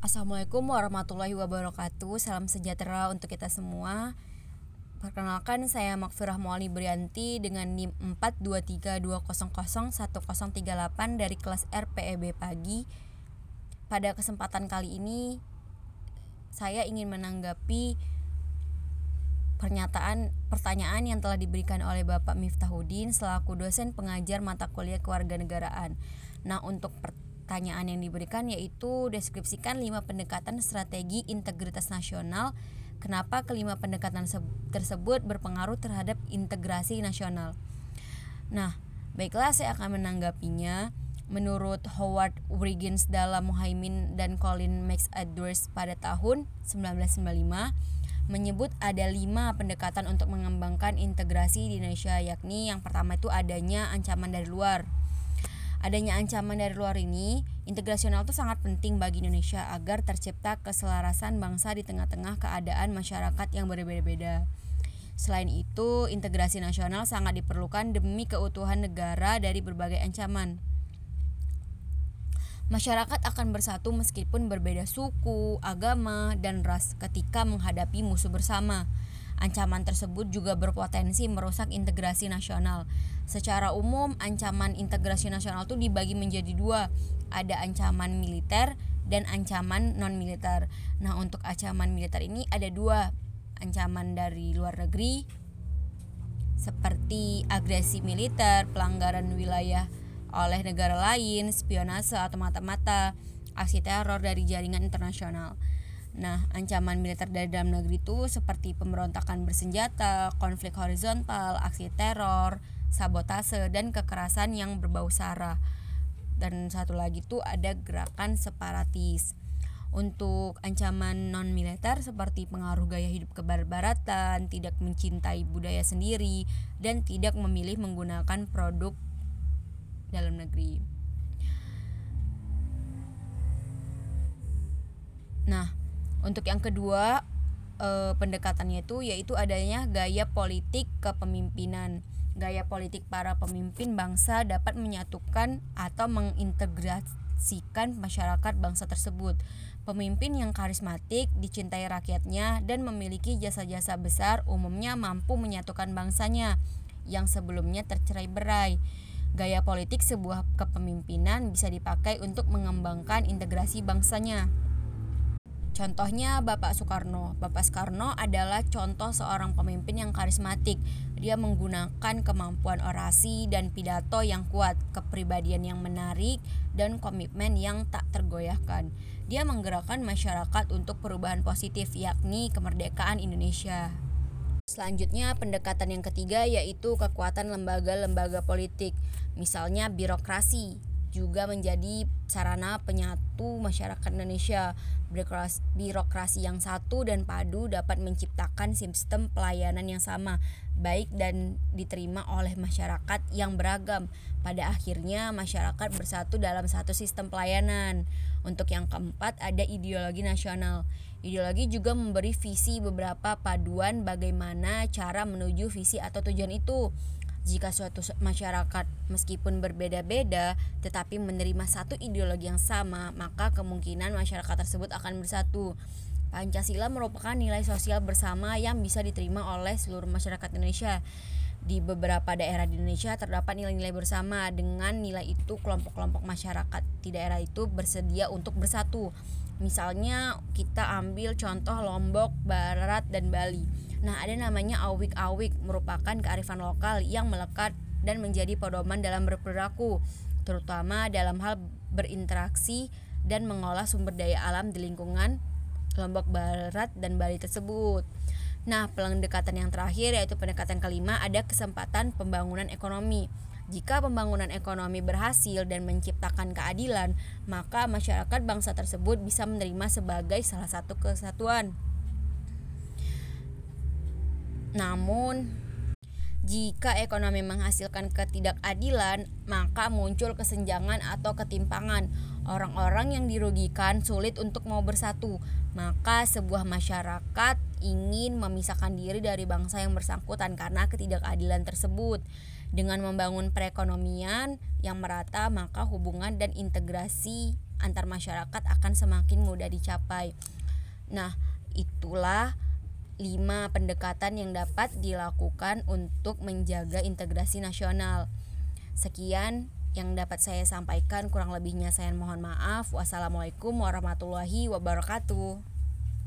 Assalamualaikum warahmatullahi wabarakatuh. Salam sejahtera untuk kita semua. Perkenalkan saya Makfirah Muali Brianti dengan NIM 423200138 dari kelas RPEB pagi. Pada kesempatan kali ini saya ingin menanggapi pernyataan pertanyaan yang telah diberikan oleh Bapak Miftahudin selaku dosen pengajar mata kuliah kewarganegaraan. Nah, untuk pertanyaan yang diberikan yaitu deskripsikan lima pendekatan strategi integritas nasional. Kenapa kelima pendekatan tersebut berpengaruh terhadap integrasi nasional? Nah, baiklah saya akan menanggapinya. Menurut Howard Wiggins dalam Muhaimin dan Colin Max Edwards pada tahun 1995 menyebut ada lima pendekatan untuk mengembangkan integrasi di Indonesia yakni yang pertama itu adanya ancaman dari luar Adanya ancaman dari luar ini, integrasional itu sangat penting bagi Indonesia agar tercipta keselarasan bangsa di tengah-tengah keadaan masyarakat yang berbeda-beda. Selain itu, integrasi nasional sangat diperlukan demi keutuhan negara dari berbagai ancaman. Masyarakat akan bersatu meskipun berbeda suku, agama, dan ras ketika menghadapi musuh bersama. Ancaman tersebut juga berpotensi merusak integrasi nasional. Secara umum, ancaman integrasi nasional itu dibagi menjadi dua. Ada ancaman militer dan ancaman non-militer. Nah, untuk ancaman militer ini ada dua. Ancaman dari luar negeri, seperti agresi militer, pelanggaran wilayah oleh negara lain, spionase atau mata-mata, aksi teror dari jaringan internasional. Nah, ancaman militer dari dalam negeri itu seperti pemberontakan bersenjata, konflik horizontal, aksi teror, sabotase, dan kekerasan yang berbau sara. Dan satu lagi tuh ada gerakan separatis. Untuk ancaman non militer seperti pengaruh gaya hidup kebarbaratan, tidak mencintai budaya sendiri, dan tidak memilih menggunakan produk dalam negeri. Nah, untuk yang kedua eh, pendekatannya itu yaitu adanya gaya politik kepemimpinan. Gaya politik para pemimpin bangsa dapat menyatukan atau mengintegrasikan masyarakat bangsa tersebut. Pemimpin yang karismatik, dicintai rakyatnya, dan memiliki jasa-jasa besar umumnya mampu menyatukan bangsanya yang sebelumnya tercerai berai. Gaya politik sebuah kepemimpinan bisa dipakai untuk mengembangkan integrasi bangsanya. Contohnya Bapak Soekarno. Bapak Soekarno adalah contoh seorang pemimpin yang karismatik. Dia menggunakan kemampuan orasi dan pidato yang kuat, kepribadian yang menarik, dan komitmen yang tak tergoyahkan. Dia menggerakkan masyarakat untuk perubahan positif, yakni kemerdekaan Indonesia. Selanjutnya, pendekatan yang ketiga yaitu kekuatan lembaga-lembaga politik, misalnya birokrasi juga menjadi sarana penyatu masyarakat Indonesia. Birokrasi yang satu dan padu dapat menciptakan sistem pelayanan yang sama, baik dan diterima oleh masyarakat yang beragam. Pada akhirnya, masyarakat bersatu dalam satu sistem pelayanan. Untuk yang keempat, ada ideologi nasional. Ideologi juga memberi visi beberapa paduan bagaimana cara menuju visi atau tujuan itu. Jika suatu masyarakat meskipun berbeda-beda tetapi menerima satu ideologi yang sama, maka kemungkinan masyarakat tersebut akan bersatu. Pancasila merupakan nilai sosial bersama yang bisa diterima oleh seluruh masyarakat Indonesia. Di beberapa daerah di Indonesia terdapat nilai-nilai bersama. Dengan nilai itu, kelompok-kelompok masyarakat di daerah itu bersedia untuk bersatu. Misalnya, kita ambil contoh Lombok, Barat, dan Bali Nah, ada namanya awik-awik merupakan kearifan lokal yang melekat dan menjadi pedoman dalam berperilaku, terutama dalam hal berinteraksi dan mengolah sumber daya alam di lingkungan Lombok Barat dan Bali tersebut. Nah, pendekatan yang terakhir yaitu pendekatan kelima ada kesempatan pembangunan ekonomi. Jika pembangunan ekonomi berhasil dan menciptakan keadilan, maka masyarakat bangsa tersebut bisa menerima sebagai salah satu kesatuan. Namun, jika ekonomi menghasilkan ketidakadilan, maka muncul kesenjangan atau ketimpangan. Orang-orang yang dirugikan sulit untuk mau bersatu. Maka sebuah masyarakat ingin memisahkan diri dari bangsa yang bersangkutan karena ketidakadilan tersebut. Dengan membangun perekonomian yang merata, maka hubungan dan integrasi antar masyarakat akan semakin mudah dicapai. Nah, itulah lima pendekatan yang dapat dilakukan untuk menjaga integrasi nasional. Sekian yang dapat saya sampaikan, kurang lebihnya saya mohon maaf. Wassalamualaikum warahmatullahi wabarakatuh.